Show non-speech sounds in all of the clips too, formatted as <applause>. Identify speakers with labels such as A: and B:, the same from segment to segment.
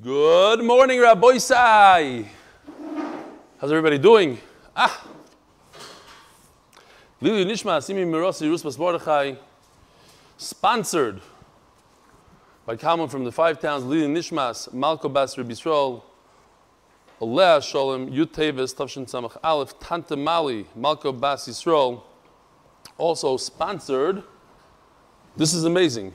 A: Good morning, Rabbi Sai. How's everybody doing? Ah. Lili Nishma, Simi Mirosi, Ruspas Mordechai, sponsored by Kalman from the five towns, Lili Nishmas, Malko Bas Rabbi Yisrael, Alea Sholem, Yud Tevis, Tavshin Samach Aleph, Tante Mali, Malko Bas Yisrael, also sponsored. This is amazing.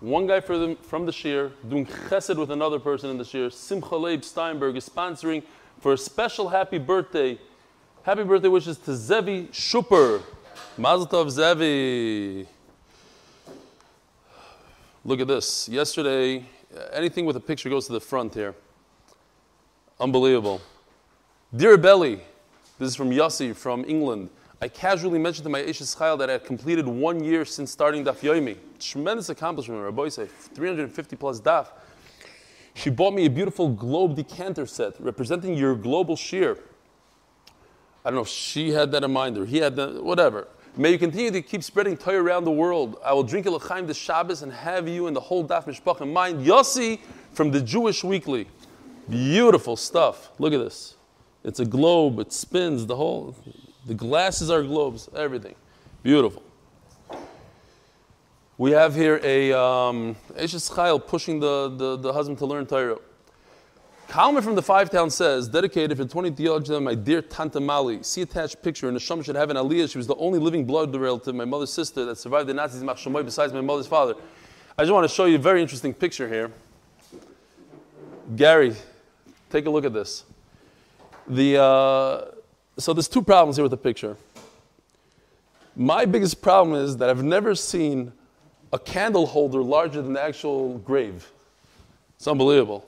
A: One guy the, from the Shir doing chesed with another person in the Shir. Simcha Leib Steinberg is sponsoring for a special happy birthday. Happy birthday wishes to Zevi Schuper. Mazel Tov Zevi. Look at this. Yesterday, anything with a picture goes to the front here. Unbelievable. Dear Belly, this is from Yossi from England. I casually mentioned to my Eshes Chayil that I had completed one year since starting Daf Yomi. Tremendous accomplishment, Rabbi say 350 plus Daf. She bought me a beautiful globe decanter set representing your global shear. I don't know if she had that in mind or he had that, whatever. May you continue to keep spreading Torah around the world. I will drink a l'chaim this Shabbos and have you and the whole Daf Mishpach in mind. Yossi from the Jewish Weekly. Beautiful stuff. Look at this. It's a globe, it spins, the whole. The glasses are globes, everything. Beautiful. We have here a um, Eshes Chayil pushing the, the, the, husband to learn Torah. Kalman from the Five Town says, dedicated for 20th Yom my dear Tante Mali. See attached picture in the Sham should have an Aliyah. She was the only living blood relative, my mother's sister, that survived the Nazis besides my mother's father. I just want to show you a very interesting picture here. Gary, take a look at this. The, uh, so there's two problems here with the picture. My biggest problem is that I've never seen a candle holder larger than the actual grave. It's unbelievable.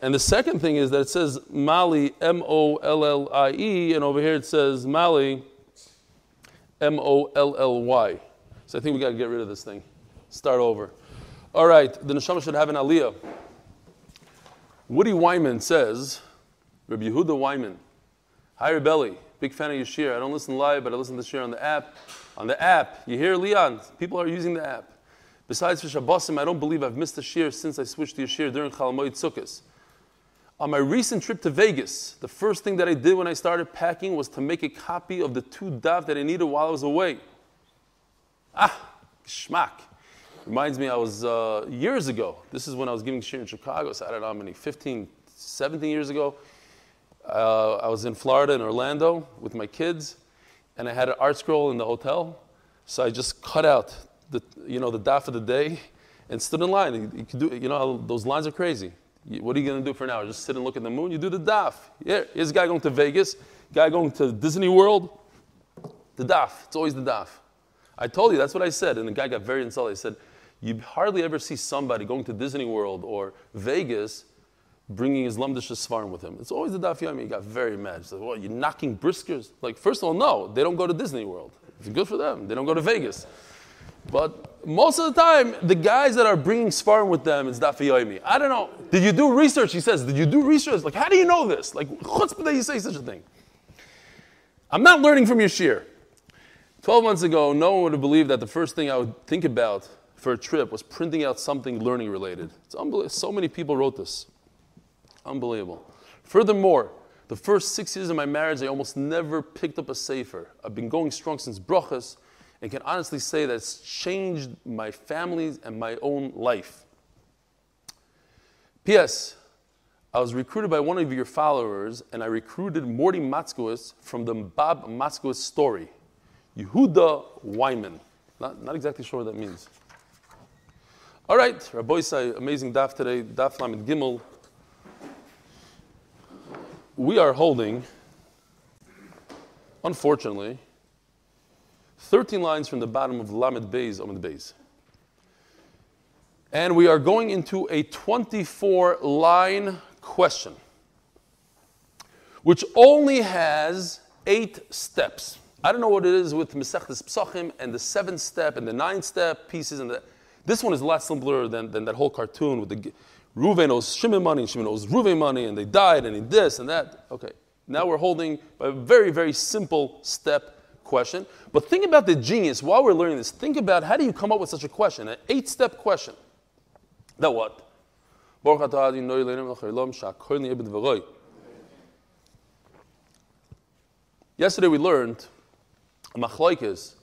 A: And the second thing is that it says Mali, M O L L I E, and over here it says Mali, M O L L Y. So I think we got to get rid of this thing. Start over. All right, the neshama should have an aliyah. Woody Wyman says, Rabbi Yehuda Wyman, Hi, Rebelli. Big fan of your shir. I don't listen live, but I listen to shir on the app. On the app, you hear Leon. People are using the app. Besides for Shabbosim, I don't believe I've missed a shir since I switched to shir during Chalamoid Sukkot. On my recent trip to Vegas, the first thing that I did when I started packing was to make a copy of the two daf that I needed while I was away. Ah, schmack. Reminds me, I was uh, years ago. This is when I was giving shir in Chicago, so I don't know how many, 15, 17 years ago. Uh, I was in Florida, in Orlando, with my kids, and I had an ArtScroll in the hotel. So I just cut out the, you know, the daf of the day and stood in line. You, can do, you know, those lines are crazy. What are you going to do for an hour? Just sit and look at the moon? You do the daf. Here, here's a guy going to Vegas, guy going to Disney World. The daf. It's always the daf. I told you, that's what I said. And the guy got very insulted. I said, You hardly ever see somebody going to Disney World or Vegas bringing his Lamdish Svarim with him. It's always the Daf Yomi. He got very mad. He said, Well, you're knocking briskers. Like, first of all, no, they don't go to Disney World. It's good for them. They don't go to Vegas. But most of the time, the guys that are bringing Svarim with them is Daf Yomi. I don't know. Did you do research? He says, Did you do research? Like, how do you know this? Like, chutzpah that you say such a thing. I'm not learning from your shir. 12 months ago, no one would have believed that the first thing I would think about for a trip was printing out something learning related. It's unbelievable. So many people wrote this. Unbelievable. Furthermore, the first six years of my marriage, I almost never picked up a sefer. I've been going strong since brachas, and can honestly say that it's changed my family and my own life. P.S. I was recruited by one of your followers, and I recruited Morty Matskowitz from the Bob Matskowitz story. Yehuda Wyman. Not, not exactly sure what that means. All right, Rabbi Isai, amazing daf today, daf Lamed Gimel we are holding, unfortunately, 13 lines from the bottom of Lamed Beis, Amid Beis. And we are going into a 24 line question, which only has eight steps. I don't know what it is with Mesechtes Psachim and the seven step and the nine step pieces. And the, this one is a lot simpler than, than that whole cartoon with the Ruven owes Shimon money, and Shimon owes Ruven money, and they died, and this and that. Okay, now we're holding a very, very simple step question. But think about the genius while we're learning this. Think about how do you come up with such a question, an eight step question. That what? Yesterday we learned machlokes.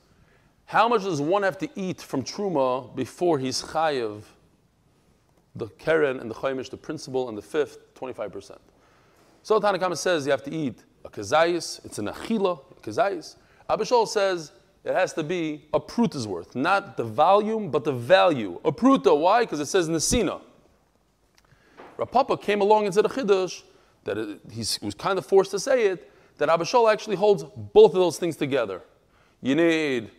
A: How much does one have to eat from truma before he's chayiv? The keren and the chaimish, the principal and the fifth, 25%. So Tanakama says you have to eat a kazayis, it's an achila, a kazayis. Abba Shaul says it has to be a pruta's worth, not the volume, but the value. A pruta, why? Because it says nesina. Rav Papa came along and said a chiddush that it, he was kind of forced to say it, that Abba Shaul actually holds both of those things together. You need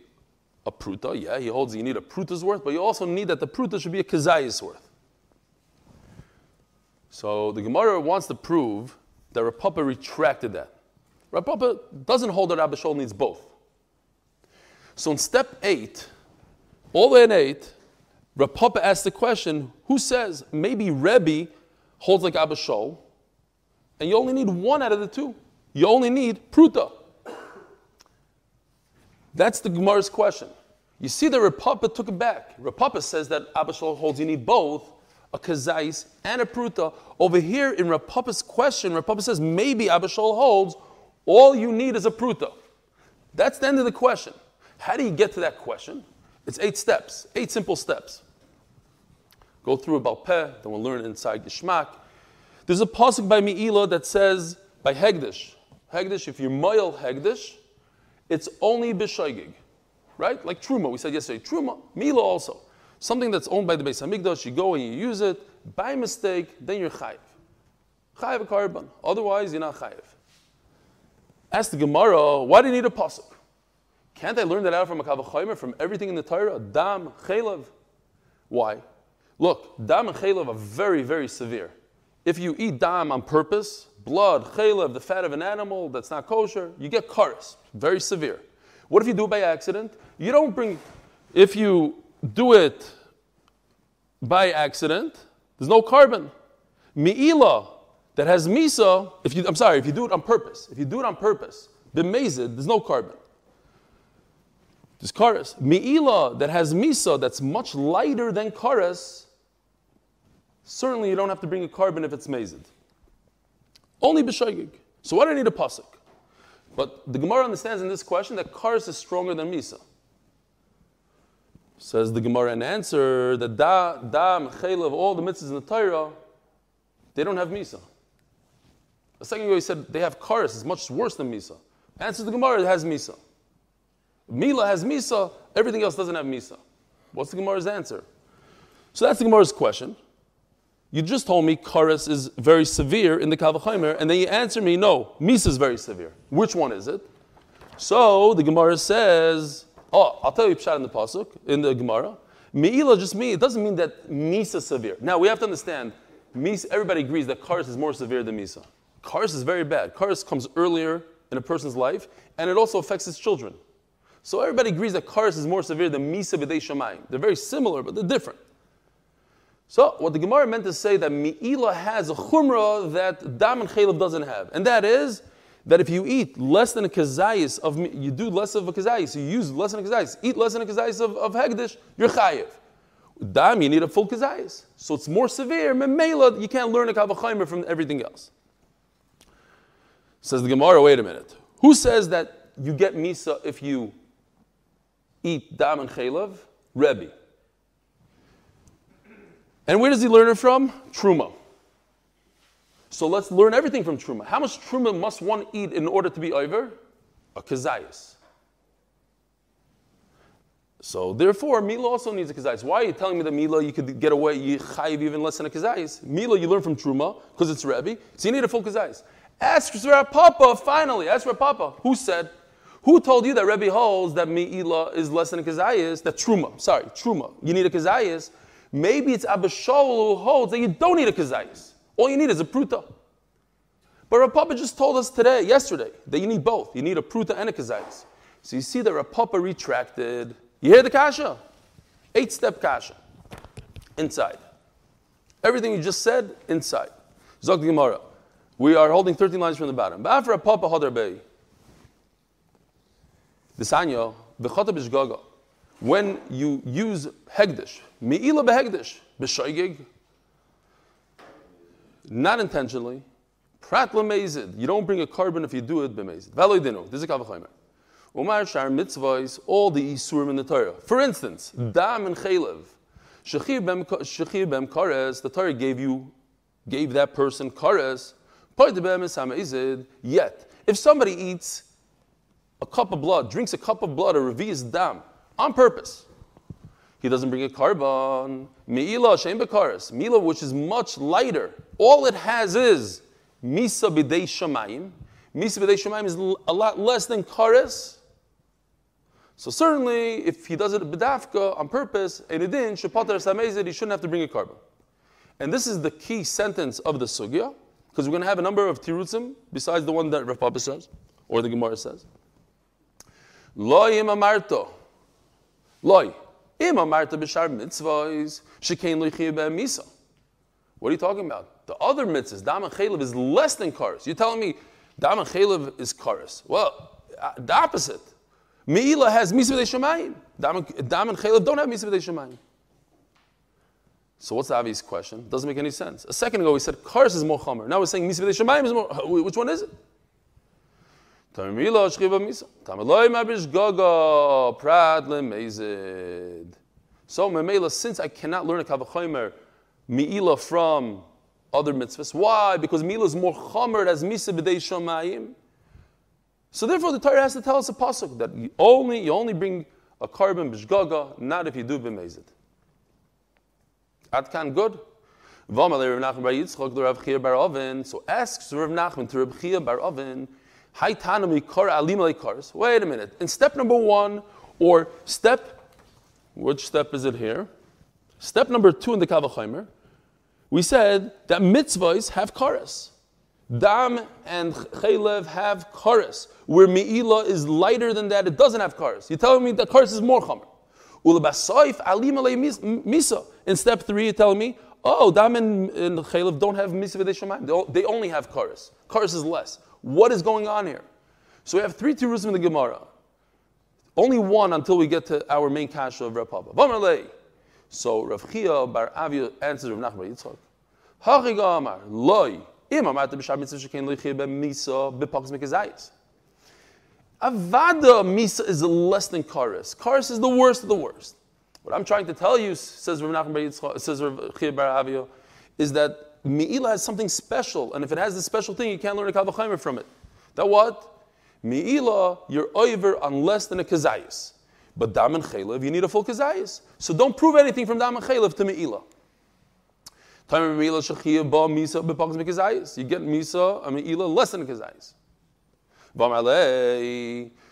A: a pruta, yeah, he holds you need a pruta's worth, but you also need that the pruta should be a kazayis worth. So the Gemara wants to prove that Rav Papa retracted that. Rav Papa doesn't hold that Abba Shaul needs both. So in step eight, all the way in eight, Rav Papa asks the question, who says maybe Rebbe holds like Abba Shaul, and you only need one out of the two. You only need Pruta. That's the Gemara's question. You see that Rav Papa took it back. Rav Papa says that Abba Shaul holds you need both, a kazais and a pruta. Over here in Rav Papa's question, Rav Papa says maybe Abba Shaul holds all you need is a pruta. That's the end of the question. How do you get to that question? It's eight steps, eight simple steps. Go through about peh, then we'll learn inside Gishmak. There's a pasuk by Mi'ila that says by Hegdish. Hegdish, if you're moil Hegdish, it's only b'shoigig, right? Like Truma, we said yesterday. Truma, Mila also. Something that's owned by the Beis Hamikdash, you go and you use it, by mistake, then you're chayiv. Chayiv a carbon. Otherwise, you're not chayiv. Ask the Gemara, why do you need a pasuk? Can't I learn that out from a Kavachaymer, from everything in the Torah? Dam, chaylev. Why? Look, dam and chaylev are very, very severe. If you eat dam on purpose, blood, chaylev, the fat of an animal that's not kosher, you get karas, very severe. What if you do it by accident? You don't bring, if you do it by accident, there's no carbon. Mi'ila that has misa, if you, I'm sorry, if you do it on purpose, if you do it on purpose, b'mezid, there's no carbon. There's karas. Mi'ila that has misa that's much lighter than karas, certainly you don't have to bring a carbon if it's mezid. Only b'shaygig. So why do I need a pasuk? But the Gemara understands in this question that karas is stronger than misa. Says the Gemara in answer that da, dam, of all the mitzvahs in the Torah, they don't have misa. A second ago he said they have karas, it's much worse than misa. Answers the Gemara, it has misa. Mila has misa, everything else doesn't have misa. What's the Gemara's answer? So that's the Gemara's question. You just told me Karas is very severe in the Kavachaimer, and then you answer me, no, Misa is very severe. Which one is it? So the Gemara says, oh, I'll tell you Pshat in the Pasuk, in the Gemara. Me'ila just means, it doesn't mean that Misa is severe. Now we have to understand, Misa, everybody agrees that Karas is more severe than Misa. Karas is very bad. Karas comes earlier in a person's life, and it also affects his children. So everybody agrees that Karas is more severe than Misa b'dei Shamayim. They're very similar, but they're different. So what the Gemara meant to say that Mi'ila has a chumrah that Dam and Chalev doesn't have. And that is that if you eat less than a kazayis of, you do less of a kazayis, you use less than a kazayis, eat less than a kazayis of, of Hegdish, you're chayiv. Dam, you need a full kazayis. So it's more severe. Memela, you can't learn a kavachaymer from everything else. Says the Gemara, wait a minute. Who says that you get misa if you eat dam and chalev? Rebbe. And where does he learn it from? Truma. So let's learn everything from Truma. How much Truma must one eat in order to be over? A kazayas. So therefore, Mila also needs a kazayas. Why are you telling me that Mila you could get away, you chayiv even less than a kazayas? Mila you learn from Truma because it's Rebbe, so you need a full kazayas. Ask for Papa, finally, ask for Papa. Who said? Who told you that Rebbe holds that Mila is less than a kazayas? That Truma, sorry, Truma. You need a kazayas Maybe it's Abba Shaul who holds that you don't need a kazayis. All you need is a pruta. But Rav Papa just told us today, yesterday, that you need both. You need a pruta and a kazayis. So you see that Rav Papa retracted. You hear the kasha? Eight step kasha. Inside. Everything you just said, inside. Zog Gemara. We are holding 13 lines from the bottom. Ba'afra Papa Hadar Bey. Disanyo, Bechata Bishgaga when you use hegdish, mi'ila behegdish, b'shoigig, not intentionally, prat lemezid, you don't bring a carbon if you do it b'mezid. Valoidinu, this is a kavachomer. Umar shar mitzvahs, all the isurim in the Torah. For instance, hmm. dam and chaylev. Shechir bem kares, the Torah gave you, gave that person kares. Yet, if somebody eats a cup of blood, drinks a cup of blood, a revius dam, on purpose, he doesn't bring a carbon. Me'ila shem bekaris. Mila, which is much lighter. All it has is misa b'dei shamayim. Misa b'dei shamayim is a lot less than kares. So certainly, if he does it b'dafka on purpose, and it didn't, shapatar samezid, he shouldn't have to bring a carbon. And this is the key sentence of the sugya, because we're going to have a number of tirutzim besides the one that Rav Papa says, or the Gemara says. Loy im amarto. Loy. What are you talking about? The other mitzvahs, dam and chaylev, is less than karas. You're telling me dam and chaylev is karas. Well, uh, the opposite. Meila has v'dei shemayim. Dam and chaylev don't have v'dei shemayim. So what's the obvious question? Doesn't make any sense. A second ago we said karas is more chomer. Now we're saying v'dei shemayim is more. Which one is it? Tamila shchiva misa. Tamaloi mabish gaga prad lemezid. So memela, since I cannot learn a kavachomer miila from other mitzvahs, why? Because miila is more chomer as misa b'dei shemayim. So therefore, the Torah has to tell us a pasuk that you only you only bring a carbon b'shgaga, not if you do b'mezid. Adkan good. So asks Rav Nachman to Rav Chia bar Avin, Wait a minute. In step number one, or step, which step is it here? Step number two in the Kavachimer, we said that mitzvahs have karas. Dam and chaylev have karas. Where me'ila is lighter than that, it doesn't have karas. You're telling me that karas is more chamer. Ulabasaif alim misa. In step three, you're telling me, oh, dam and, chaylev don't have misa v'dei They only have karas. Karas is less. What is going on here? So we have three tirusim in the Gemara. Only one until we get to our main kasha of Rav Papa. So Rav Chia bar Avia answers Rav Nachman Yitzchak. Hachiga Amar, loy, im amarta b'shar mitzvah shekein loichir b'misa b'paks mekazayis. Avada misa is less than karis. Karis is the worst of the worst. What I'm trying to tell you, says Rav Nachman Yitzchak, says Rav Chia bar Avia, is that Me'ila has something special, and if it has this special thing, you can't learn a Kavachaimer from it. That what? Me'ila, you're over on less than a Kazayas. But Dam and Chaylev, you need a full Kazayas. So don't prove anything from Dam and Chaylev to Me'ila. You get Misa I and Me'ila less than a Kazayas.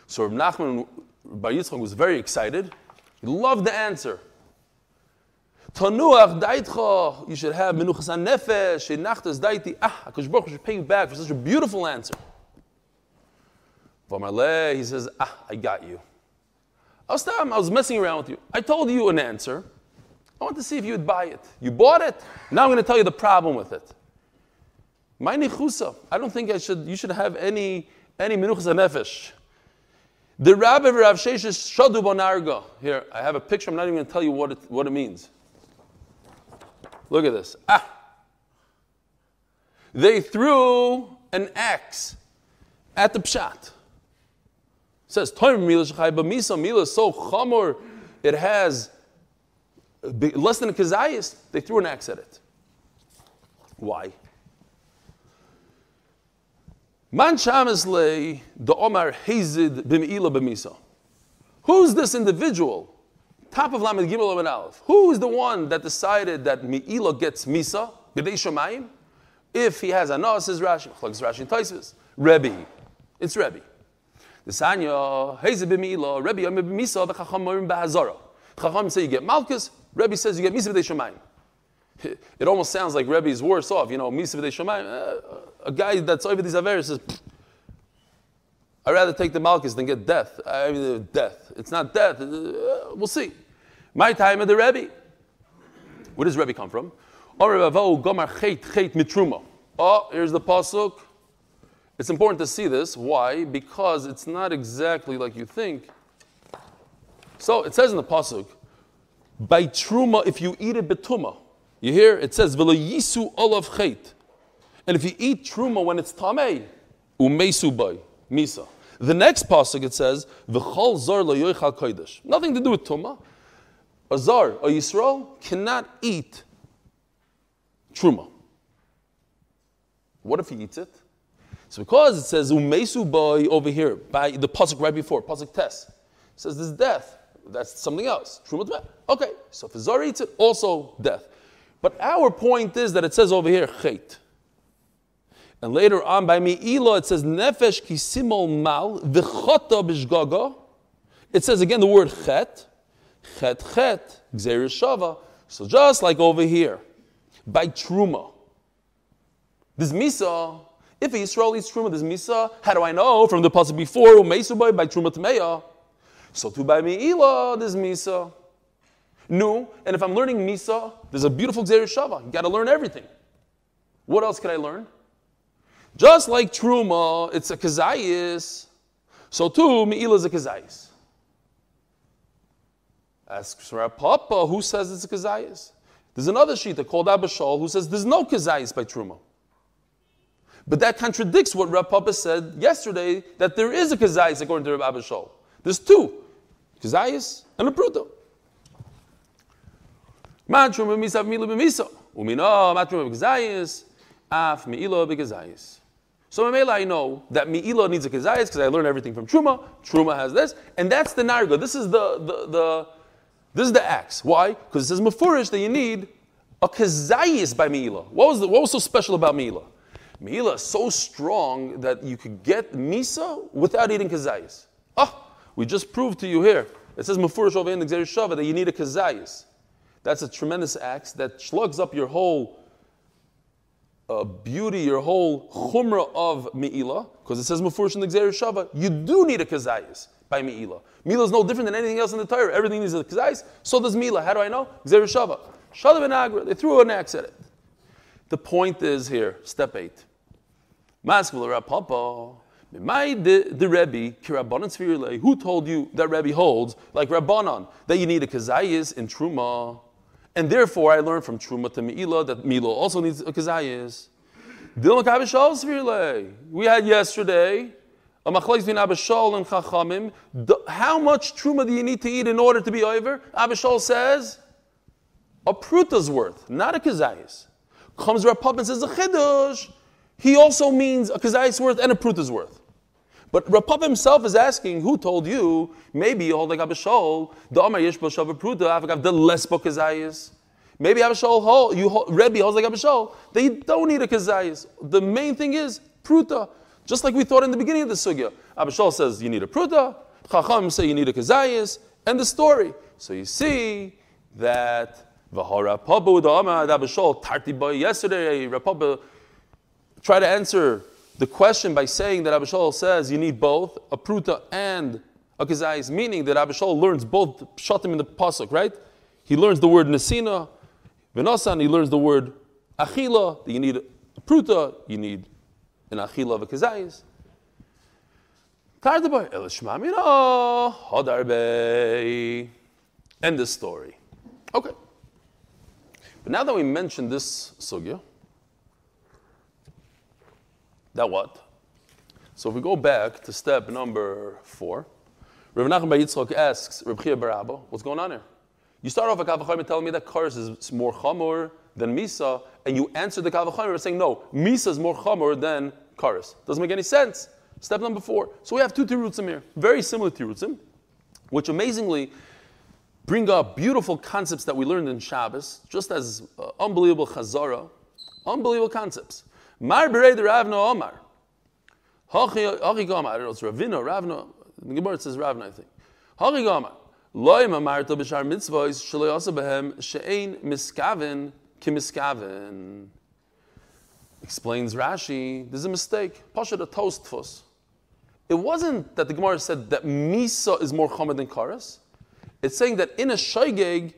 A: So Rav Nachman Bar Yitzchak was very excited. He loved the answer. Tanuach daitcha, you should have menuchas nefesh, shenachtas daiti. Ah, Hakadosh Baruch should pay you back for such a beautiful answer. Vamarle, he says, ah, I got you. I was, I was messing around with you. I told you an answer. I want to see if you would buy it. You bought it. Now I'm going to tell you the problem with it. My nichusa. I don't think I should. You should have any any menuchas nefesh. The rabbi of Rav Sheshes Shadu Bonarga. Here, I have a picture. I'm not even going to tell you what it, what it means. Look at this. Ah. They threw an axe at the pshat. It says, but misa mila so chamor, it has less than a kazayas. They threw an axe at it. Why? Man shamislei the Omar hazid b'meila b'misa. Who's this individual Top of Lamed Gimel and Aleph. Who is the one that decided that Mi'ila gets Misa, B'dei Shemayim? If he has Anas, says Rashi, Chlag's Rashi and Taisus. Rebbe. It's Rebbe. The Sanya, Heze b'Mi'ila, Rebbe Yom b'Misa, the Chacham Morim b'Hazara. Chacham say you get Malkus, Rebbe says you get Misa B'dei Shemayim. <laughs> It almost sounds like Rebbe is worse off, you know, Misa B'dei Shemayim. Uh, a guy that's over these Averis says, I'd rather take the Malchus than get death. I mean, death. It's not death. Uh, we'll see. My time of the Rebbe. Where does Rebbe come from? Oh, here's the pasuk. It's important to see this. Why? Because it's not exactly like you think. So it says in the pasuk, by truma, if you eat it betuma, you hear it says v'lo yisu olav chait. And if you eat truma when it's tamei, umesu boy, misa. The next pasuk it says, "V'chol zar lo yoichal kodesh." Nothing to do with tuma. A zar, a Yisrael, cannot eat truma. What if he eats it? So because it says umesu boy over here by the pasuk right before pasuk test, says this death. That's something else. Truma Okay, so if a zar eats it, also death. But our point is that it says over here chait. And later on by Mi'ila it says nefesh kisimol mal v'chota b'shgaga. It says again the word chet, chet chet, gzeir shava. So just like over here, by truma. This misa, if a Yisrael eats truma, this misa, how do I know from the pasuk before, umeisubai by truma tmeya? So too by Mi'ila, this misa. No, and if I'm learning misa, there's a beautiful gzeir shava. You got to learn everything. What else can I learn? Just like Truma, it's a kazayis, so too, Me'ila is a kazayis. Asks Rav Papa, who says it's a kazayis? There's another shita called Abba Shaul who says there's no kazayis by Truma. But that contradicts what Rav Papa said yesterday, that there is a kazayis according to Rav Abba Shaul. There's two, kazayis and a pruto. Man Truma misav milu b'misa. Umino, man Truma b'kazayis, af mi'ilo b'kazayis. So Mamela, I know that Mi'ila needs a kezayis because I learned everything from Truma. Truma has this, and that's the narga. This is the, the, the this is the axe. Why? Because it says mafurish that you need a kezayis by Mi'ila. What was, the, what was so special about Mi'ila? Mi'ila is so strong that you could get misa without eating kezayis. Ah, we just proved to you here. It says mafurish over in the Shava that you need a kezayis. That's a tremendous axe that slugs up your whole uh, beauty, your whole chumrah of Me'ila, because it says Mufurish in the Gzeir Shava, you do need a kazayis by Me'ila. Me'ila is no different than anything else in the Torah. Everything needs a kazayis. So does Me'ila. How do I know? Gzeir Shava. Shalav and Agra, they threw an axe at it. The point is here, step eight. Maskul Rav Papa. The Rebbe, who told you that Rebbe holds, like Rabbanon, that you need a kazayis in Truma? And therefore, I learned from Truma to Me'ila that Me'ila also needs a kazayis. We had yesterday a machlais between Abba Shaul and Chachamim. How much truma do you need to eat in order to be over? Abba Shaul says a pruta's worth, not a kazayis. Comes Rav and says a chidush. He also means a kazayis worth and a pruta's worth. But Rapap himself is asking, who told you, maybe you hold like Abba Shaul, the Amar Yesh B'Shav Pruta, Avagav, the less Kazayis. Maybe Abba Shaul, hold, you hold, Rebbe holds like Abba Shaul, they don't need a Kazayis. The main thing is Pruta, just like we thought in the beginning of the Sugya. Abba Shaul says you need a Pruta, Chacham say you need a Kazayis, and the story. So you see that V'hara Pabu, the Amar Abba Shaul, Tarti Boy, yesterday, Rav Papa tried to answer the question by saying that Abba Shaul says you need both a pruta and a kazayis, meaning that Abba Shaul learns both shatim in the pasuk, right? He learns the word nesina, v'nasan, he learns the word achila, that you need a pruta, you need an achila of a kazayis. End the story. Okay. But now that we mentioned this sugya, that what? So if we go back to step number four, Rav Nachman Bar Yitzchak asks Rav Barabba, what's going on here? You start off a Kavachayim telling me that Kars is more chamor than Misa, and you answer the Kavachayim by saying, no, Misa is more chamor than Karis. Doesn't make any sense. Step number four. So we have two Tirutzim here, very similar Tirutzim, which amazingly bring up beautiful concepts that we learned in Shabbos, just as uh, unbelievable Chazara, unbelievable concepts. Mar berei the Ravna Omar. Hachi Gomar, it's Ravina, Ravna, the Gemara says Ravna, I think. Hachi Gomar. Loi mamarta b'shar mitzvahs shaloi asa behem she'ein miskaven kimiskaven. Explains Rashi, there's a mistake. Pasha the toast fus. It wasn't that the Gemara said that Misa is more chomer than Karas. It's saying that in a Shaygeg,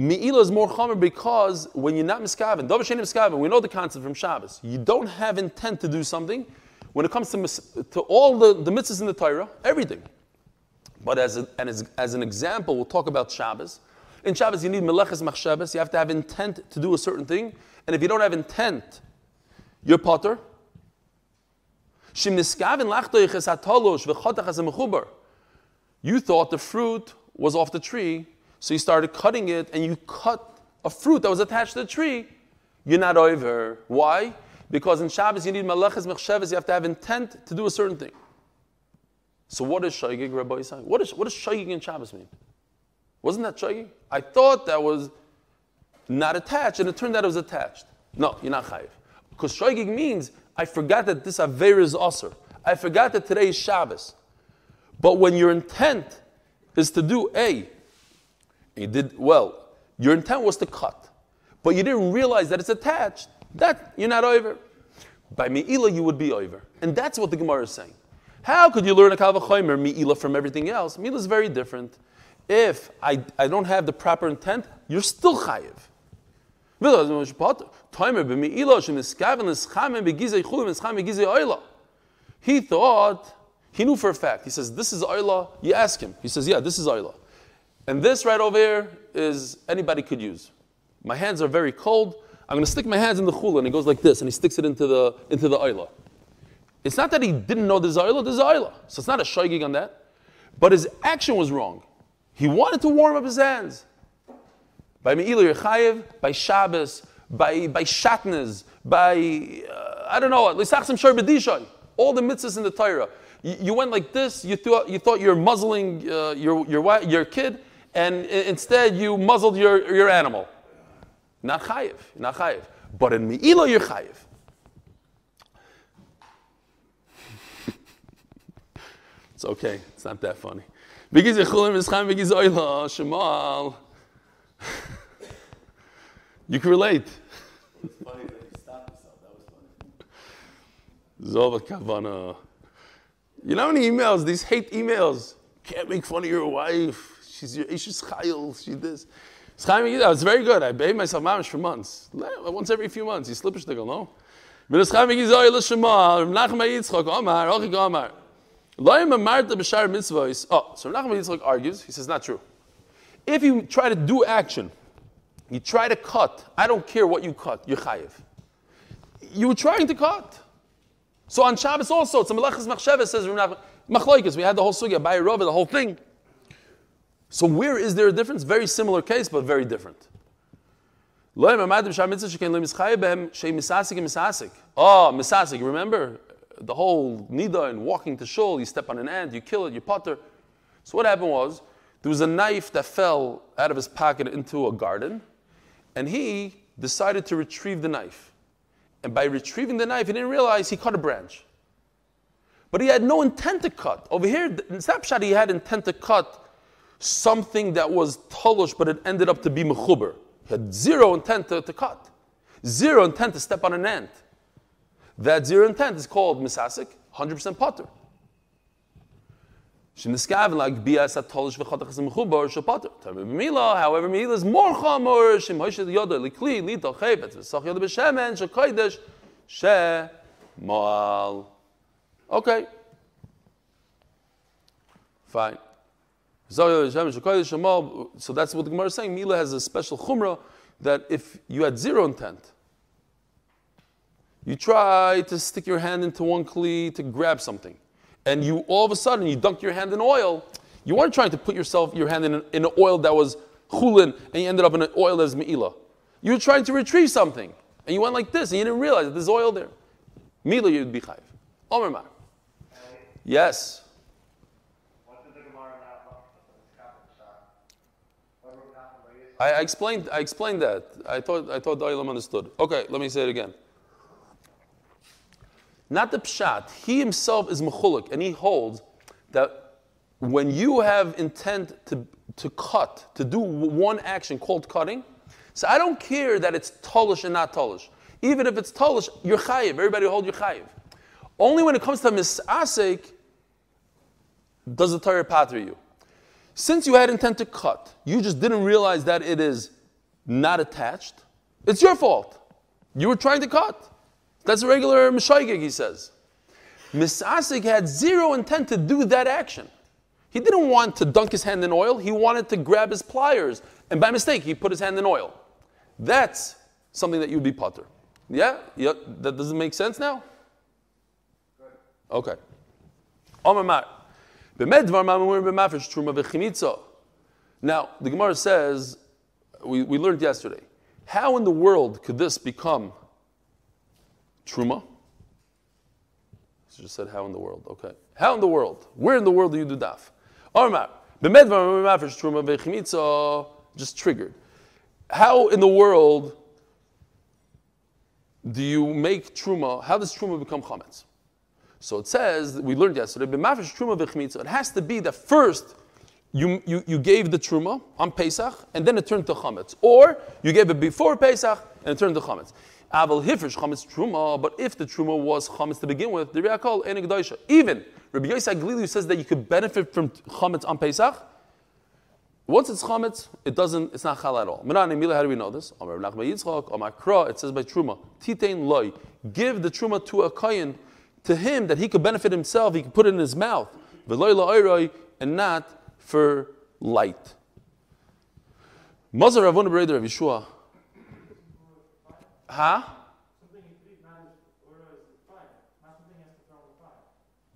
A: Me'ila is more chomer because when you're not miskaven, miskaven, we know the concept from Shabbos. You don't have intent to do something when it comes to, to all the, the mitzvahs in the Torah, everything. But as, a, and as, as an example, we'll talk about Shabbos. In Shabbos, you need meleches machshavas. You have to have intent to do a certain thing. And if you don't have intent you're potter. You thought the fruit was off the tree, so you started cutting it, and you cut a fruit that was attached to the tree. You're not over. Why? Because in Shabbos you need maleches mechsheves, you have to have intent to do a certain thing. So what is shaygig, Rabbi Yisai? What, is, what does shaygig in Shabbos mean? Wasn't that shaygig? I thought that was not attached, and it turned out it was attached. No, you're not chayiv. Because shaygig means I forgot that this aver is aser. I forgot that today is Shabbos. But when your intent is to do A, you did well, your intent was to cut, but you didn't realize that it's attached, that you're not over. By Me'ila, you would be over. And that's what the Gemara is saying. How could you learn a Kalvachomer, Me'ila, from everything else? Me'ila is very different. If I, I don't have the proper intent, you're still chayiv. He thought, he knew for a fact. He says, This is Oila. You ask him. He says, Yeah, this is Oila. And this right over here is anybody could use. My hands are very cold. I'm going to stick my hands in the chula, and he goes like this, and he sticks it into the into the oila. It's not that he didn't know there's oila, there's oila. So it's not a shaygig on that. But his action was wrong. He wanted to warm up his hands. By Me'ilu Yechayev, by Shabbos, by, by Shatnez, by, uh, I don't know, Lisachsim Shar all the mitzvahs in the Torah. You, you, went like this, you thought, you thought you're muzzling uh, your, your, your kid, and instead you muzzled your, your animal. Not chayiv, not chayiv. But in Me'ila, you're chayiv. <laughs> it's okay, it's not that funny. <laughs> You can relate. It's funny that you stopped yourself. That was funny. Zova Kavana. You know how many emails, these hate emails? Can't make fun of your wife. She's your Ish's chayil. She this. It's very good. I bathe myself mamish for months. Once every few months. You slip a shtickle, no? Oh, so Nachman Yitzchak argues, he says, not true. If you try to do action, you try to cut, I don't care what you cut, you're chayiv. You were trying to cut. So on Shabbos also, it's a Melechus Machsheves says, Machloikis, we had the whole sugya, Bayer Rova, the whole thing. So where is there a difference? Very similar case, but very different. Oh, misasik, remember? The whole nida and walking to shul, you step on an ant, you kill it, you putter. So what happened was, there was a knife that fell out of his pocket into a garden, and he decided to retrieve the knife. And by retrieving the knife, he didn't realize he cut a branch. But he had no intent to cut. Over here, in Snapshot, he had intent to cut something that was tolush, but it ended up to be mechuber. He had zero intent to, to cut, zero intent to step on an ant. That zero intent is called misasik, 100% potter. Shemiskav like bias at tolish v'chatach mechuber shapater. Mila, however, Mila is more chamor shem hoishel yoda likli lito chayvet v'sach yoda b'shemen shekoidesh she moal. Okay. Fine. So that's what the Gemara is saying. Mila has a special chumrah that if you had zero intent, you try to stick your hand into one kli to grab something, and you all of a sudden you dunk your hand in oil. You weren't trying to put yourself your hand in, an, in an oil that was chulin, and you ended up in an oil is meila. You were trying to retrieve something, and you went like this, and you didn't realize that there's oil there. Mila, you'd be chayiv. Omer Yes. I, I, explained. I explained that. I thought. I thought Da'ilam understood. Okay, let me say it again. Not the pshat. He himself is mechulik, and he holds that when you have intent to to cut, to do one action called cutting, so I don't care that it's tolish and not tolish. Even if it's tolish, you're chayiv. Everybody hold your chayiv. Only when it comes to misasek does the Torah pater you. Since you had intent to cut, you just didn't realize that it is not attached. It's your fault. You were trying to cut. That's a regular mishaygig, he says. Misasik had zero intent to do that action. He didn't want to dunk his hand in oil, he wanted to grab his pliers, and by mistake, he put his hand in oil. That's something that you'd be putter. Yeah? yeah? That doesn't make sense now? Okay. Omar Mar. Now, the Gemara says, we, we learned yesterday, how in the world could this become truma? Just said how in the world. Okay. How in the world? Where in the world do you do daf? Omar. Just triggered. How in the world do you make truma? How does truma become chametz? So it says, we learned yesterday, it has to be that first you, you, you gave the truma on Pesach and then it turned to chametz. Or you gave it before Pesach and it turned to chametz. Aval hifrish chametz truma, but if the truma was chametz to begin with, the reakol enigdaisha. Even Rabbi Yosef Glili says that you could benefit from chametz on Pesach. Once it's chametz, it doesn't. It's not chal at all. Emila, how do we know this? Amar Nachman Yitzchak, Amar Kra. It says by truma, titein loy. Give the truma to a kayin to him that he could benefit himself, he could put it in his mouth, and not for light. Mazar Ravuna Bereder of Yeshua. Huh?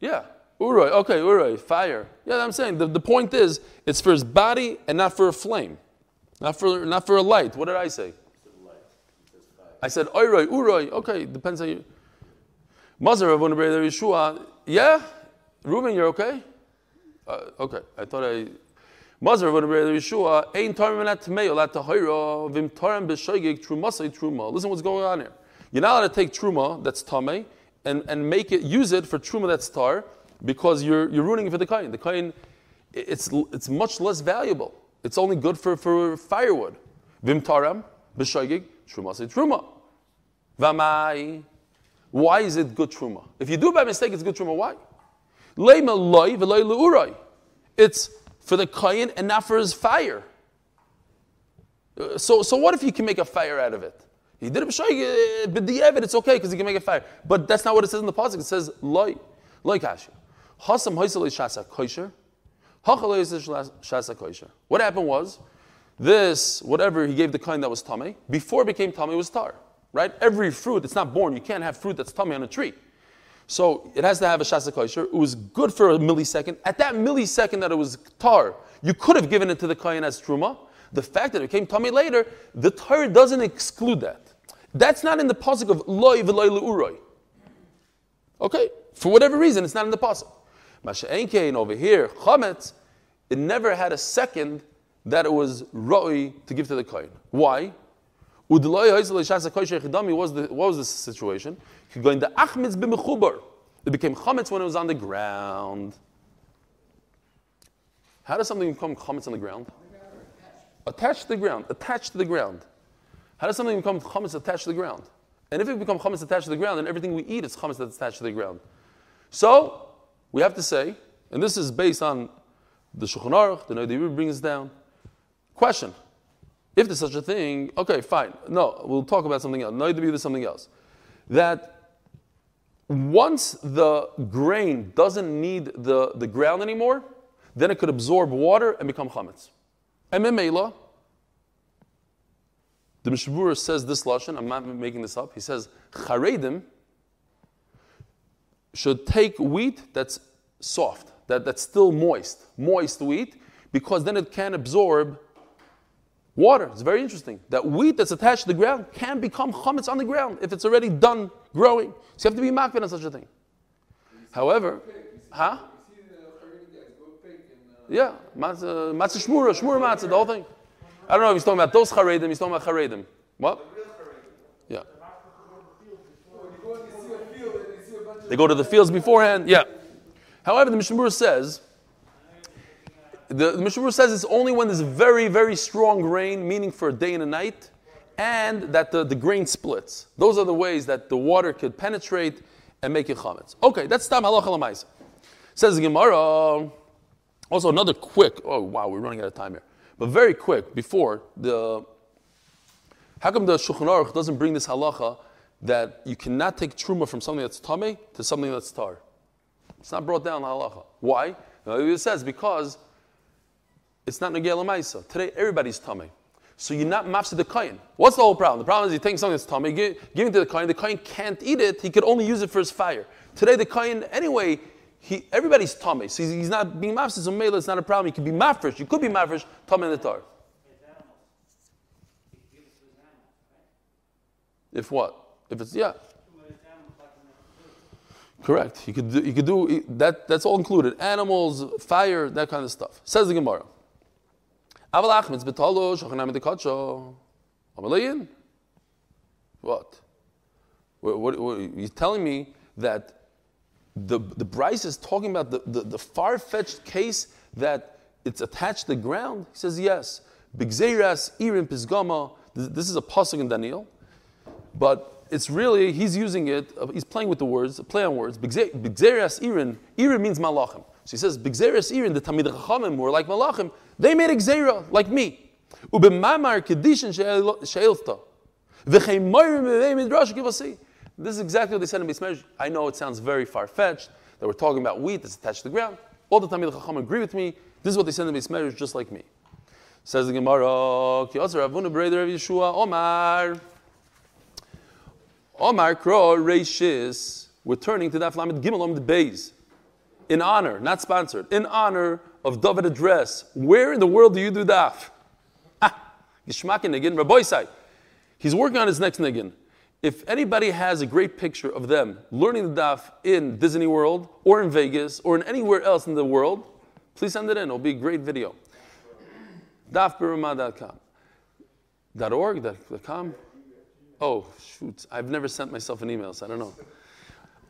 A: Yeah. Uroi, okay, uroi, fire. Yeah, I'm saying the, the point is it's for his body and not for a flame. Not for not for a light. What did I say? I said uroi, uroi. Okay, depends on you. Mazar of Brother Yeshua, yeah? Reuben, you're okay? Uh, okay, I thought I. Mazar of Brother Yeshua, Ein Tarim at Tmeo, Lat Tahira, Vim Tarim B'Shoigig, Trumasai Truma. Listen what's going on here. You're not allowed to take Truma, that's Tame, and, and make it, use it for Truma that's Tar, because you're, you're ruining it for the Kain. The Kain, it's, it's much less valuable. It's only good for, for firewood. Vim Taram, B'Shoigig, Trumasai Truma. Vamai. Why is it good truma? If you do by mistake, it's good truma. Why? It's for the kayin and not for his fire. So, so what if you can make a fire out of it? He did it but the evidence it's okay because he can make a fire. But that's not what it says in the pasuk. It says loy, loy kosher. What happened was this whatever he gave the kind that was tummy before it became tummy was tar right? Every fruit, it's not born. You can't have fruit that's tummy on a tree. So it has to have a shasa kosher. It was good for a millisecond. At that millisecond that it was tar, you could have given it to the kohen as truma. The fact that it became tummy later, the tar doesn't exclude that. That's not in the pasuk of loy v'loy le'uroi. Okay, for whatever reason, it's not in the pasuk. Masha'enkein over here, chametz, it never had a second that it was roi to give to the kohen. Why? Was the, what was the situation? It became chametz when it was on the ground. How does something become chametz on the ground? Attached to the ground. Attached to the ground. How does something become chametz attached to the ground? And if it becomes chametz attached to the ground, then everything we eat is chametz that's attached to the ground. So we have to say, and this is based on the Shulchan Aruch, the Noda brings down. Question: if there's such a thing, okay, fine. No, we'll talk about something else. No, there's something else. That once the grain doesn't need the, the ground anymore, then it could absorb water and become chametz. And memela, the Mishabura says this lashon. I'm not making this up. He says charedim should take wheat that's soft, that, that's still moist, moist wheat, because then it can absorb Water. It's very interesting. That wheat that's attached to the ground can become chametz on the ground if it's already done growing. So you have to be makbid on such a thing. However, huh? Yeah, matzah, matzah shmura, shmura matzah, the whole thing. I don't know if he's talking about those charedim, he's talking about charedim. What? Yeah. They go to the fields beforehand, yeah. However, the Mishnah says the, the says it's only when there's very, very strong rain, meaning for a day and a night, and that the, the grain splits. Those are the ways that the water could penetrate and make it chametz. Okay, that's tam halacha lamaisa. Says Gemara. Also, another quick. Oh wow, we're running out of time here. But very quick before the. How come the Shulchan Aruch doesn't bring this halacha that you cannot take truma from something that's tame to something that's tar? It's not brought down in halacha. Why? It says because it's not Nagel Maisa. Today, everybody's tummy. So you're not mafsid the kohen. What's the whole problem? The problem is you take something that's tummy, give, give it to the kohen. The kohen can't eat it. He could only use it for his fire. Today the kohen, anyway, he, everybody's tummy. So he's, he's not being mafsid. So mela, it's not a problem. You could be mafresh. You could be mafresh. Tummy in the tar. If what? If it's yeah. Correct. You could do, you could do that. That's all included. Animals, fire, that kind of stuff. Says the Gemara. What? What, what, what? You're telling me that the, the Braisa is talking about the, the, the far fetched case that it's attached to the ground? He says, yes. Bigzeras, Irim, Pisgama. This is a pasuk in Daniel. But it's really, he's using it, uh, he's playing with the words, play on words. Bigzeras Irin, Irin means malachim. So he says, Bigzeras Irin, the Tamid Chachamim were like malachim. They made Gzera, like me. This is exactly what they said in Bismarck. I know it sounds very far fetched that we're talking about wheat that's attached to the ground. All the Tamid Chacham agree with me. This is what they said in Bismarck, just like me. Says the Gemara, Yeshua Omar. Omar Kro Reishis, we're turning to that Lamed Gimel the Beis. In honor, not sponsored, in honor of David Address. Where in the world do you do daf? Rabbi He's working on his next Nagin. If anybody has a great picture of them learning the daf in Disney World or in Vegas or in anywhere else in the world, please send it in. It'll be a great video. Dafbirama.com. .org, .com. Oh, shoot. I've never sent myself an email, so I don't know.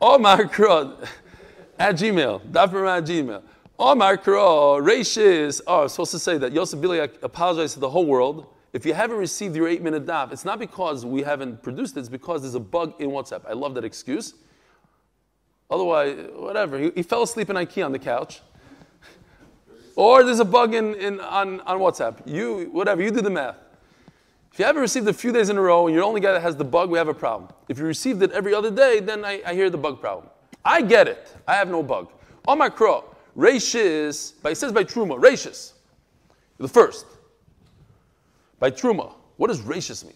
A: Omar Kro <laughs> at Gmail. Dafram at Gmail. Omar Kro. Oh, I'm supposed to say that Yosef Biliak apologized to the whole world. If you haven't received your eight minute daf, it's not because we haven't produced it, it's because there's a bug in WhatsApp. I love that excuse. Otherwise, whatever. He, he fell asleep in IKEA on the couch. or there's a bug in, in, on, on WhatsApp. You, whatever, you do the math. If you haven't received it a few days in a row and you're the only guy that has the bug, we have a problem. If you received it every other day, then I, I hear the bug problem. I get it. I have no bug. On my crow, Rashis, but it says by Truma, Rashis. The first. By Truma. What does Rashis mean?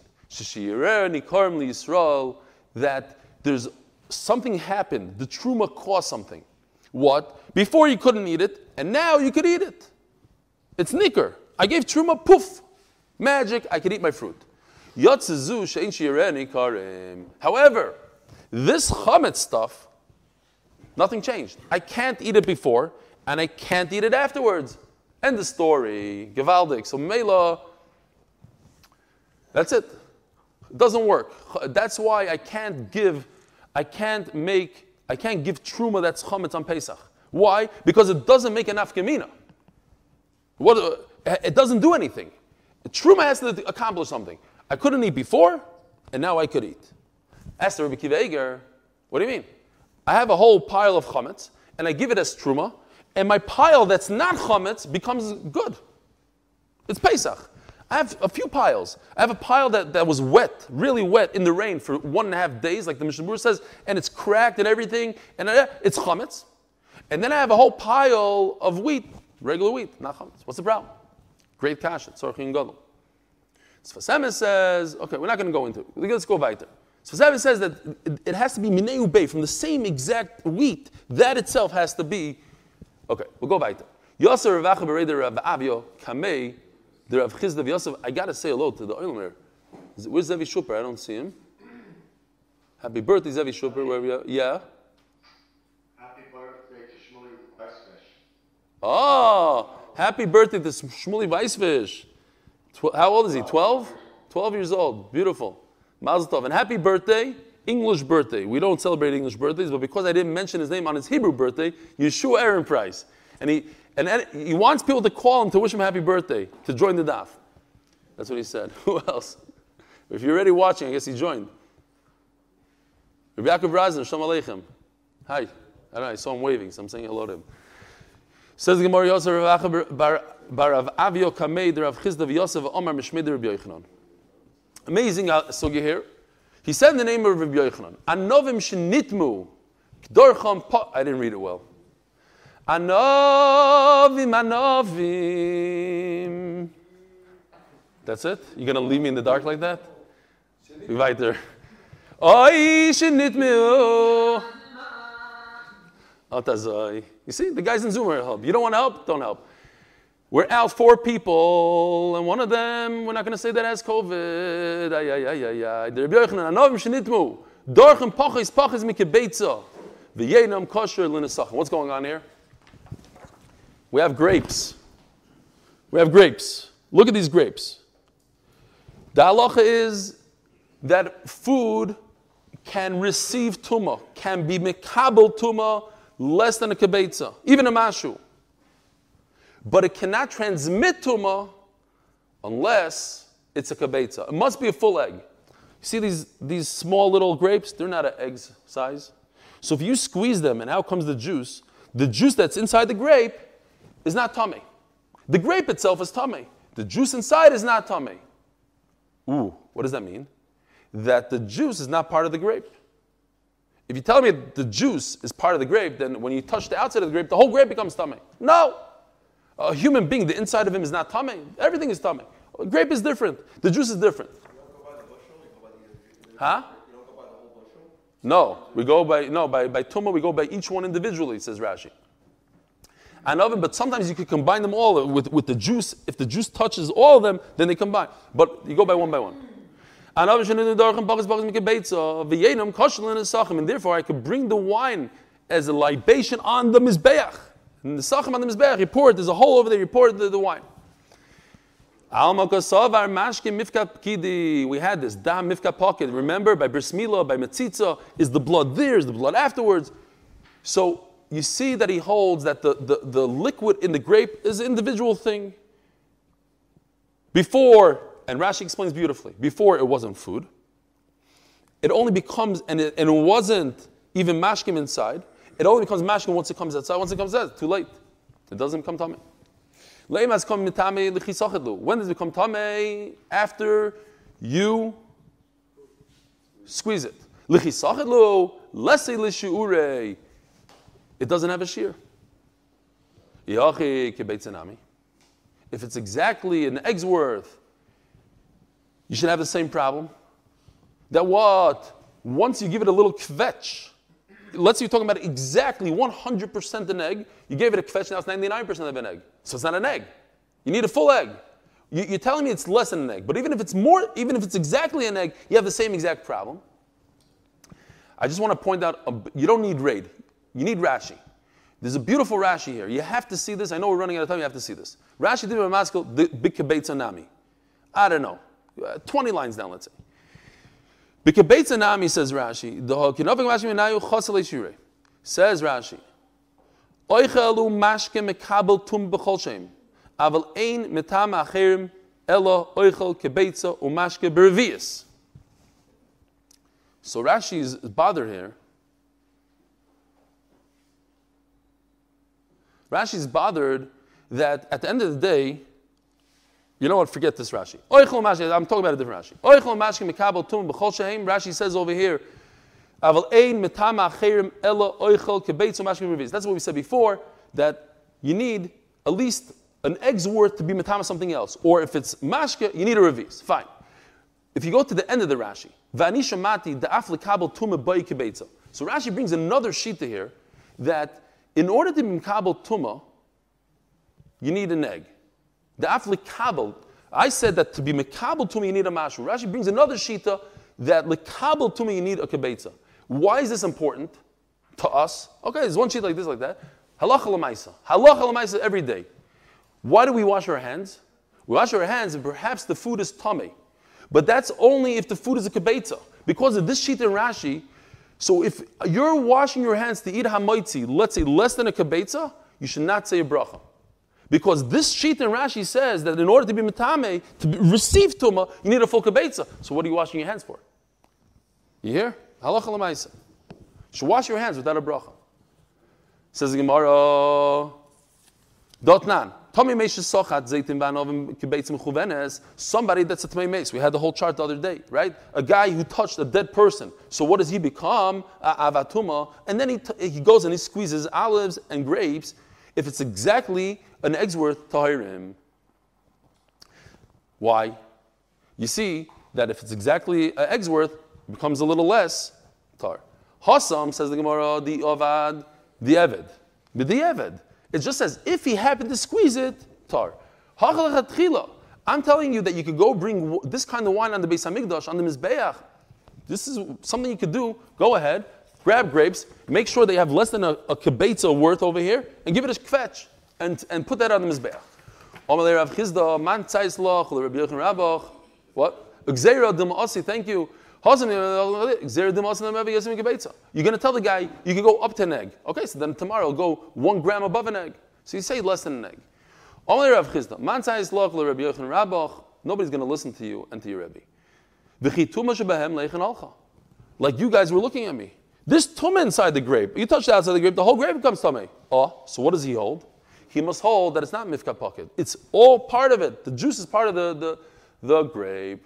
A: That there's something happened. The Truma caused something. What? Before you couldn't eat it, and now you could eat it. It's Nicker. I gave Truma, poof. Magic, I can eat my fruit. However, this chametz stuff, nothing changed. I can't eat it before, and I can't eat it afterwards. End the story. Gewaldig. So Mela, that's it. It doesn't work. That's why I can't give, I can't make, I can't give truma that's chametz on Pesach. Why? Because it doesn't make enough gemina. What? Uh, it doesn't do anything. Truma has to accomplish something. I couldn't eat before, and now I could eat. Ask Rabbi Kiva Eiger, what do you mean? I have a whole pile of chametz, and I give it as truma, and my pile that's not chametz becomes good. It's Pesach. I have a few piles. I have a pile that, that was wet, really wet in the rain for one and a half days, like the Mishnah says, and it's cracked and everything, and uh, it's chametz. And then I have a whole pile of wheat, regular wheat, not chametz. What's the problem? Great kasha, tzorchin gadol. Sfas says, okay, we're not going to go into it. Let's go weiter. Sfas says that it has to be mineu bay from the same exact wheat. That itself has to be. Okay, we'll go weiter. Yosef Ravacha Bereder Rav Avio Kamei, the Rav Chisda Yosef. I got to say hello to the Oilmer. Where's Zevi Shuper? I don't see him. Happy birthday, Zevi Shuper. Where we are? Yeah.
B: Happy birthday to Shmuley Westfish.
A: Oh. Happy birthday to Shmuley Weisfish. How old is he? 12? 12 years old. Beautiful. Mazel tov. And happy birthday, English birthday. We don't celebrate English birthdays, but because I didn't mention his name on his Hebrew birthday, Yeshua Aaron Price. And he, and he wants people to call him to wish him happy birthday, to join the daf. That's what he said. <laughs> Who else? If you're already watching, I guess he joined. Rabbi Yaakov Razin, Shalom Aleichem. Hi. I don't know, I saw him waving, so I'm saying hello to him. Says the Gemara Yosef Rav bar Rav Avio Kamei Rav Chisda Yosef Omar Mishmei Rabbi Yochanan. Amazing uh, sugi here. He said in the name of Rabbi Yochanan, Anovim shenitmu kdorcham po. I didn't read it well. Anovim, Anovim. That's it? You're going to leave me in the dark like that? Weiter. Oi, shenitmu. Atazoi. You see, the guys in Zoom are help. You don't want to help? Don't help. We're out four people, and one of them, we're not going to say that has COVID. Ay, ay, ay, ay, ay. The. What's going on here? We have grapes. We have grapes. Look at these grapes. The halacha is that food can receive tuma, can be mekabel tuma less than a kibetza, even a mashu. But it cannot transmit tuma unless it's a kibetza. It must be a full egg. You see these, these small little grapes? They're not an egg size. So if you squeeze them and out comes the juice, the juice that's inside the grape is not tamei. The grape itself is tamei. The juice inside is not tamei. Ooh, what does that mean? That the juice is not part of the grape. If you tell me the juice is part of the grape, then when you touch the outside of the grape, the whole grape becomes tamei. No! A human being, the inside of him is not tamei. Everything is tamei. Grape is different. The juice is different. Huh? No, we go by no by by tuma. We go by each one individually. Says Rashi. And oven, but sometimes you could combine them all with, with the juice. If the juice touches all of them, then they combine. But you go by one by one. And therefore I could bring the wine as a libation on the mizbeach. And the sachem on the mizbeach, you pour it. There's a hole over there. You pour the, the wine. We had this da mifka pocket. Remember, by bris milah, by metzitza, is the blood there? Is the blood afterwards? So you see that he holds that the, the, the liquid in the grape is an individual thing. Before, and Rashi explains beautifully, before it wasn't food. It only becomes, and it, and it wasn't even mashkim inside. It only becomes mashkim once it comes outside. Once it comes out, too late. It doesn't become tamei. When does it become tamei? After you squeeze it. It doesn't have a shear. If it's exactly an egg's worth, you should have the same problem. That what? Once you give it a little kvetch, let's say you're talking about exactly 100% an egg, you gave it a kvetch, now it's 99% of an egg. So it's not an egg. You need a full egg. You, are telling me it's less than an egg, but even if it's more, even if it's exactly an egg, you have the same exact problem. I just want to point out, a, you don't need raid. You need Rashi. There's a beautiful Rashi here. You have to see this. I know we're running out of time. You have to see this. Rashi did Maskell, the big Nami. I don't know. Uh, 20 lines down, let's say. Bikabetza Nami says Rashi. Says Rashi. Oichelu mashke mekabel tum b'chol shem. Aval ein mitam acherim elo oichel kebetza umashke bervius. So Rashi is bothered here Rashi is bothered that at the end of the day, you know what? Forget this Rashi. I'm talking about a different Rashi. Rashi says over here, That's what we said before, that you need at least an egg's worth to be metama something else. Or if it's mashke, you need a revis. Fine. If you go to the end of the Rashi, So Rashi brings another sheet here that in order to be kabel tuma, you need an egg. The afli kabel, I said that to be mekabel to me you need a mashu. Rashi brings another shita that lekabel to me you need a kibetza. Why is this important to us? Okay, there's one sheet like this, like that. Halacha lemaisa. Halacha lemaisa every day. Why do we wash our hands? We wash our hands and perhaps the food is tamei. But that's only if the food is a kibetza. Because of this sheet in Rashi, so if you're washing your hands to eat hamoitzi, let's say less than a kibetza, you should not say a bracha. Because this sheet in Rashi says that in order to be metame, to receive tuma, you need a full kibetza. So what are you washing your hands for? You hear? Halacha l'maisa. You should wash your hands without a bracha. Says the Gemara, Dotnan. Somebody that's a Tmei Meis. We had the whole chart the other day, right? A guy who touched a dead person. So what does he become? Avatuma. And then he, t- he goes and he squeezes olives and grapes. If it's exactly an egg's worth, Tahirim. Why? you see that if it's exactly an egg's worth, it becomes a little less tar. Hassam says the Gemara, the Ovad, the Eved. The Eved. It just says if he happened to squeeze it, tar. I'm telling you that you could go bring this kind of wine on the Beis Hamikdash, on the Mizbeach. This is something you could do. Go ahead, grab grapes, make sure they have less than a, a kibetza worth over here, and give it a kvetch, and, and put that on the Mizbeach. What? Thank you. You're going to tell the guy you can go up to an egg. Okay, so then tomorrow go one gram above an egg. So you say less than an egg. Nobody's going to listen to you and to your Rebbe. Like you guys were looking at me. This tumah inside the grape, you touch the outside of the grape, the whole grape becomes tamei. Oh, so what does he hold? He must hold that it's not mifka pocket. It's all part of it. The juice is part of the, the, the grape.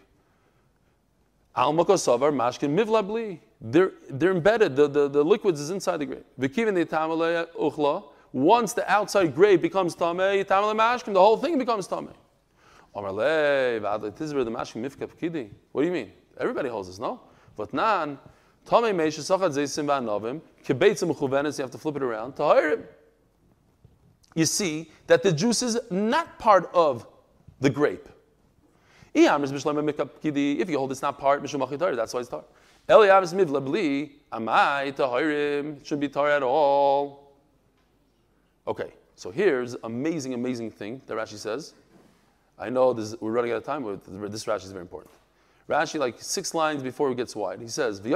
A: Al makosavar mashkin mivlabli. They're, they're embedded. The, the, the liquids is inside the grape. V'kivin the tamalei uchla. Once the outside grape becomes tamei, tamalei mashkin, the whole thing becomes tamei. Omarlei v'adle the mashkin mifka pkidi. What do you mean? Everybody holds this, no? But nan You have to flip it around. You see that the juice is not part of the grape. If you hold it's not part, that's why it's tar. Eliyav mivla bli, amai tahirim, should be tar at all. Okay, so here's amazing, amazing thing that Rashi says. I know this, we're running out of time, but this Rashi is very important. Rashi, like six lines before it gets wide, he says, If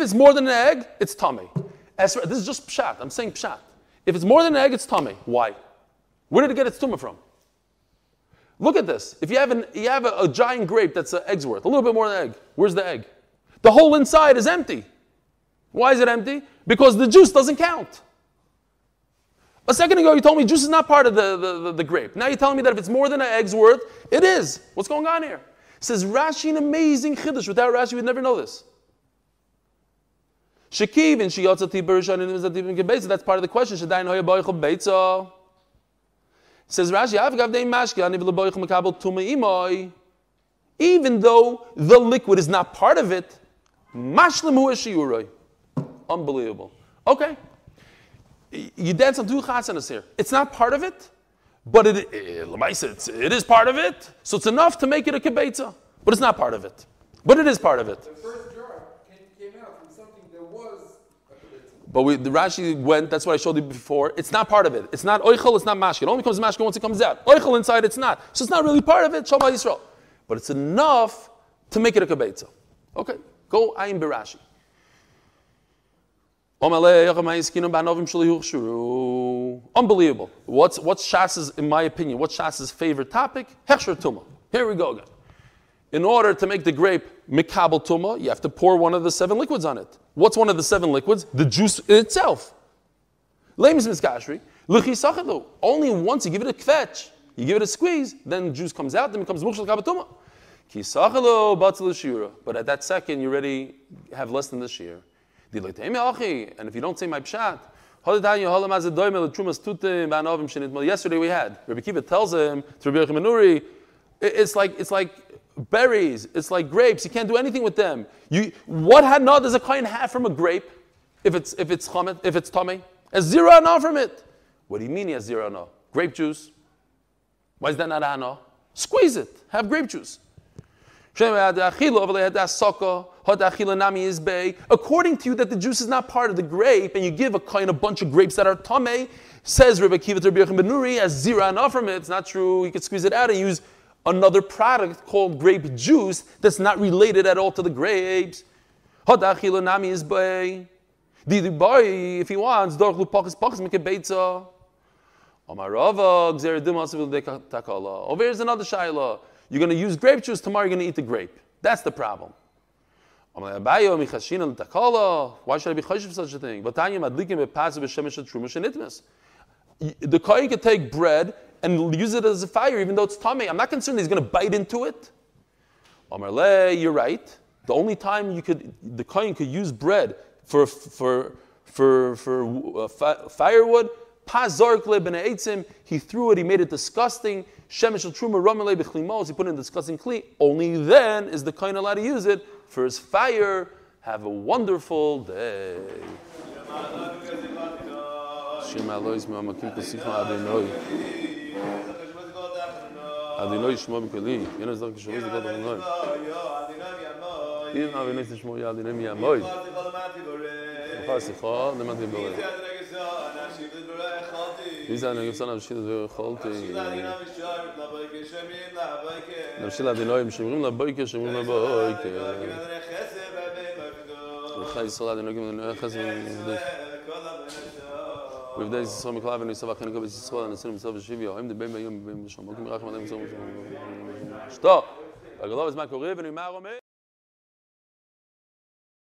A: it's more than an egg, it's tamei. This is just pshat. I'm saying pshat. If it's more than an egg, it's tamei. Why? Where did it get its tumah from? Look at this. If you have, an, you have a, a giant grape that's an egg's worth, a little bit more than an egg, where's the egg? The whole inside is empty. Why is it empty? Because the juice doesn't count. A second ago, you told me juice is not part of the, the, the, the, grape. Now you're telling me that if it's more than an egg's worth, it is. What's going on here? It says Rashi, an amazing chiddush. Without Rashi, we'd never know this. Shekiv and Shiyotzati Bershan That's part of the question. Shadayin Hoya Boichel Beitza. Says Rashi, even though the liquid is not part of it, unbelievable. Okay, you dance on two chasanas here. It's not part of it, but it, eh, it, it is part of it, so it's enough to make it a kibetza, but it's not part of it. But it is part of it. The first jar came out from something that was But we, the Rashi went, that's what I showed you before. It's not part of it. It's not oichel, it's not mashkin. It only becomes mashkin once it comes out. Oichel inside, it's not. So it's not really part of it, Shalom Yisrael. But it's enough to make it a kabetza. Okay, go ayin birashi. Unbelievable. What's, what's Shas's, in my opinion, what's Shas's favorite topic? Hechsher Tumah. Here we go again. In order to make the grape mikabel Tumah, you have to pour one of the seven liquids on it. What's one of the seven liquids? The juice itself. Lames miskashri. Only once you give it a kvetch, you give it a squeeze, then the juice comes out, then it becomes mukshal kabatuma. But at that second, you already have less than the shear. And if you don't say my pshat, Yesterday we had. Rabbi Kiva tells him to Rabbi Yechimanuri, it's like, it's like berries, it's like grapes. You can't do anything with them. You, what hanah does a kohen have from a grape if it's if it's chamet, if it's tamei? A zero hanah from it. What do you mean he has zero hanah? Grape juice. Why is that not hanah? Squeeze it. Have grape juice. According to you that the juice is not part of the grape, and you give a kind of bunch of grapes that are tame, says Rebbe Kiva Rabbi Benuri, has zero hanah from it. It's not true. You could squeeze it out and use another product called grape juice that's not related at all to the grapes. If he wants, Over here's another shaila. You're going to use grape juice, tomorrow you're going to eat the grape. That's the problem. Why should I be chashiv such a thing? The kohen can take bread and use it as a fire, even though it's tamei. I'm not concerned he's going to bite into it. You're right. The only time you could, the kohen could use bread for for for for uh, fi- firewood Pazorkle ben eitzim, he threw it, he made it disgusting. Shemesh truma ramale b'chlimos, he put it in disgusting kli. Only then is the kohen allowed to use it for his fire. Have a wonderful day. Shmo b'koli. Yena zar kishoro zikot Adonai. Im Adonai tishmo ya Adonai Wie sind wir gesagt, dass wir geholt haben? Wir sind die Neuen, wir sind die Neuen, wir sind die Neuen, wir sind die Neuen, Ich weiß, dass ich nicht mehr Wir denn so mit Klaven ist aber keine Gabe ist so eine Sinn so wie wir